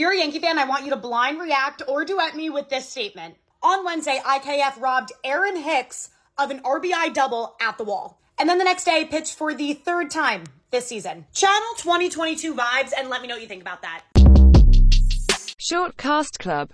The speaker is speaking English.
you're a Yankee fan, I want you to blind react or duet me with this statement. On Wednesday, IKF robbed Aaron Hicks of an RBI double at the wall. And then the next day, pitched for the third time this season. Channel 2022 vibes, and let me know what you think about that. Short Cast Club